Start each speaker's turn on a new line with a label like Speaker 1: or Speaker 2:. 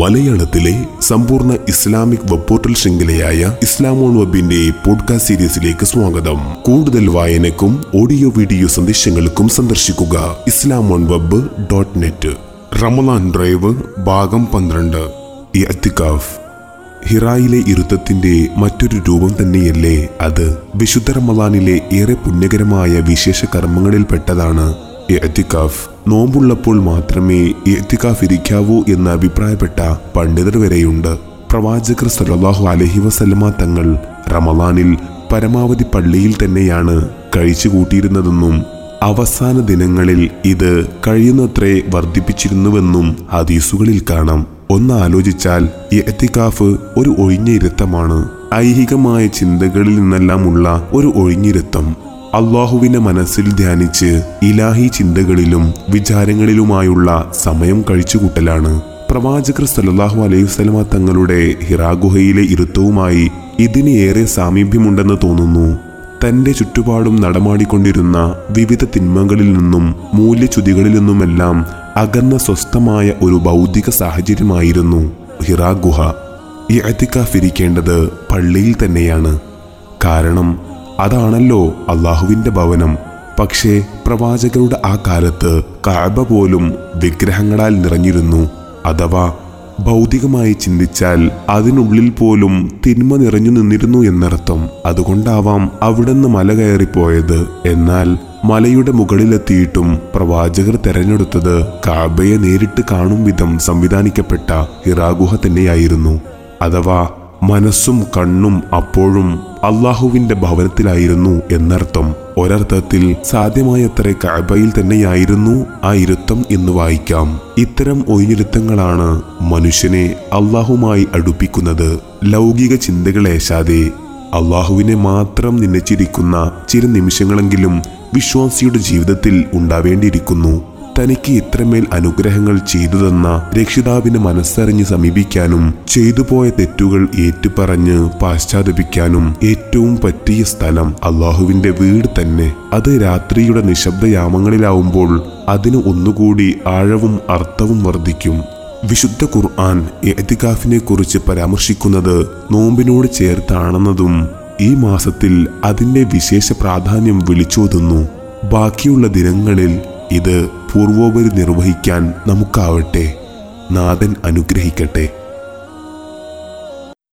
Speaker 1: മലയാളത്തിലെ സമ്പൂർണ Islamic web portal ശൃംഖലയായ ഇസ്ലാമോൺ വെബിന്റെ പോഡ്കാസ്റ്റ് സീരീസിലേക്ക് സ്വാഗതം. കൂടുതൽ വായനക്കും ഓഡിയോ വീഡിയോ സന്ദേശങ്ങൾക്കും സന്ദർശിക്കുക ഇസ്ലാമോൺ വെബ് ഡോട്ട് നെറ്റ് റമലാൻ ഡ്രൈവ് ഭാഗം പന്ത്രണ്ട്. ഇഅത്തിക്കാഫ് ഹിറായിലെ ഇരുത്തത്തിന്റെ മറ്റൊരു രൂപം തന്നെയല്ലേ അത്. വിശുദ്ധ റമലാനിലെ ഏറെ പുണ്യകരമായ വിശേഷ കർമ്മങ്ങളിൽപ്പെട്ടതാണ് എത്തിക്കാഫ്. നോമ്പുള്ളപ്പോൾ മാത്രമേ എത്തിക്കാഫ് ഇരിക്കാവൂ എന്ന് അഭിപ്രായപ്പെട്ട പണ്ഡിതർ വരെയുണ്ട്. പ്രവാചകർ സലാഹു അലഹി വസല്ലമ തങ്ങൾ റമദാനിൽ പരമാവധി പള്ളിയിൽ തന്നെയാണ് കഴിച്ചു കൂട്ടിയിരുന്നതെന്നും അവസാന ദിനങ്ങളിൽ ഇത് കഴിയുന്നത്രേ വർദ്ധിപ്പിച്ചിരുന്നുവെന്നും ഹദീസുകളിൽ കാണാം. ഒന്ന് ആലോചിച്ചാൽ എത്തിക്കാഫ് ഒരു ഒഴിഞ്ഞിരുത്തമാണ് ഐഹികമായ ചിന്തകളിൽ നിന്നെല്ലാമുള്ള ഒരു ഒഴിഞ്ഞിരുത്തം. അള്ളാഹുവിനെ മനസ്സിൽ ധ്യാനിച്ച് ഇലാഹി ചിന്തകളിലും വിചാരങ്ങളിലുമായുള്ള സമയം കഴിച്ചുകൂട്ടലാണ്. പ്രവാചകർ സല്ലാഹു അലൈഹി വസല്ലമ തങ്ങളുടെ ഹിറാഗുഹയിലെ ഇരുത്തവുമായി ഇതിന് ഏറെ സാമീപ്യമുണ്ടെന്ന് തോന്നുന്നു. തന്റെ ചുറ്റുപാടും നടമാടിക്കൊണ്ടിരുന്ന വിവിധ തിന്മകളിൽ നിന്നും മൂല്യച്യുതികളിൽ നിന്നുമെല്ലാം അകന്ന സ്വസ്ഥമായ ഒരു ഭൗതിക സാഹചര്യമായിരുന്നു ഹിറാഗുഹ. ഈ അതിക്കാഫിരിക്കേണ്ടത് പള്ളിയിൽ തന്നെയാണ്. കാരണം അതാണല്ലോ അള്ളാഹുവിന്റെ ഭവനം. പക്ഷേ പ്രവാചകരുടെ ആ കാലത്ത് കാബ പോലും വിഗ്രഹങ്ങളാൽ നിറഞ്ഞിരുന്നു. അഥവാ ഭൗതികമായി ചിന്തിച്ചാൽ അതിനുള്ളിൽ പോലും തിന്മ നിറഞ്ഞു നിന്നിരുന്നു എന്നർത്ഥം. അതുകൊണ്ടാവാം അവിടുന്ന് മല കയറിപ്പോയത്. എന്നാൽ മലയുടെ മുകളിലെത്തിയിട്ടും പ്രവാചകർ തെരഞ്ഞെടുത്തത് കാബയെ നേരിട്ട് കാണും വിധം സംവിധാനിക്കപ്പെട്ട ഹിറാഗുഹ തന്നെയായിരുന്നു. അഥവാ മനസ്സും കണ്ണും അപ്പോഴും അള്ളാഹുവിന്റെ ഭവനത്തിലായിരുന്നു എന്നർത്ഥം. ഒരർത്ഥത്തിൽ സാധ്യമായത്ര കഅബയിൽ തന്നെയായിരുന്നു ആ ഇരുത്തം എന്ന് വായിക്കാം. ഇത്തരം ഒഴിഞ്ഞിരുത്തങ്ങളാണ് മനുഷ്യനെ അള്ളാഹുമായി അടുപ്പിക്കുന്നത്. ലൗകിക ചിന്തകളേശാതെ അള്ളാഹുവിനെ മാത്രം നിന്നച്ചിരിക്കുന്ന ചില നിമിഷങ്ങളെങ്കിലും വിശ്വാസിയുടെ ജീവിതത്തിൽ ഉണ്ടാവേണ്ടിയിരിക്കുന്നു. തനിക്ക് ഇത്രമേൽ അനുഗ്രഹങ്ങൾ ചെയ്തു തന്ന രക്ഷിതാവിനെ മനസ്സറിഞ്ഞ് സമീപിക്കാനും ചെയ്തുപോയ തെറ്റുകൾ ഏറ്റുപറഞ്ഞ് പാശ്ചാത്തപിക്കാനും ഏറ്റവും പറ്റിയ സ്ഥലം അള്ളാഹുവിന്റെ വീട് തന്നെ. അത് രാത്രിയുടെ നിശബ്ദയാമങ്ങളിലാവുമ്പോൾ അതിന് ഒന്നുകൂടി ആഴവും അർത്ഥവും വർദ്ധിക്കും. വിശുദ്ധ ഖുർആൻ എതികാഫിനെ കുറിച്ച് പരാമർശിക്കുന്നത് നോമ്പിനോട് ചേർത്താണെന്നതും ഈ മാസത്തിൽ അതിന്റെ വിശേഷ പ്രാധാന്യം വിളിച്ചോതുന്നു. ബാക്കിയുള്ള ദിനങ്ങളിൽ ഇത് പൂർവോപരി നിർവഹിക്കാൻ നമുക്കാവട്ടെ. നാഥൻ അനുഗ്രഹിക്കട്ടെ.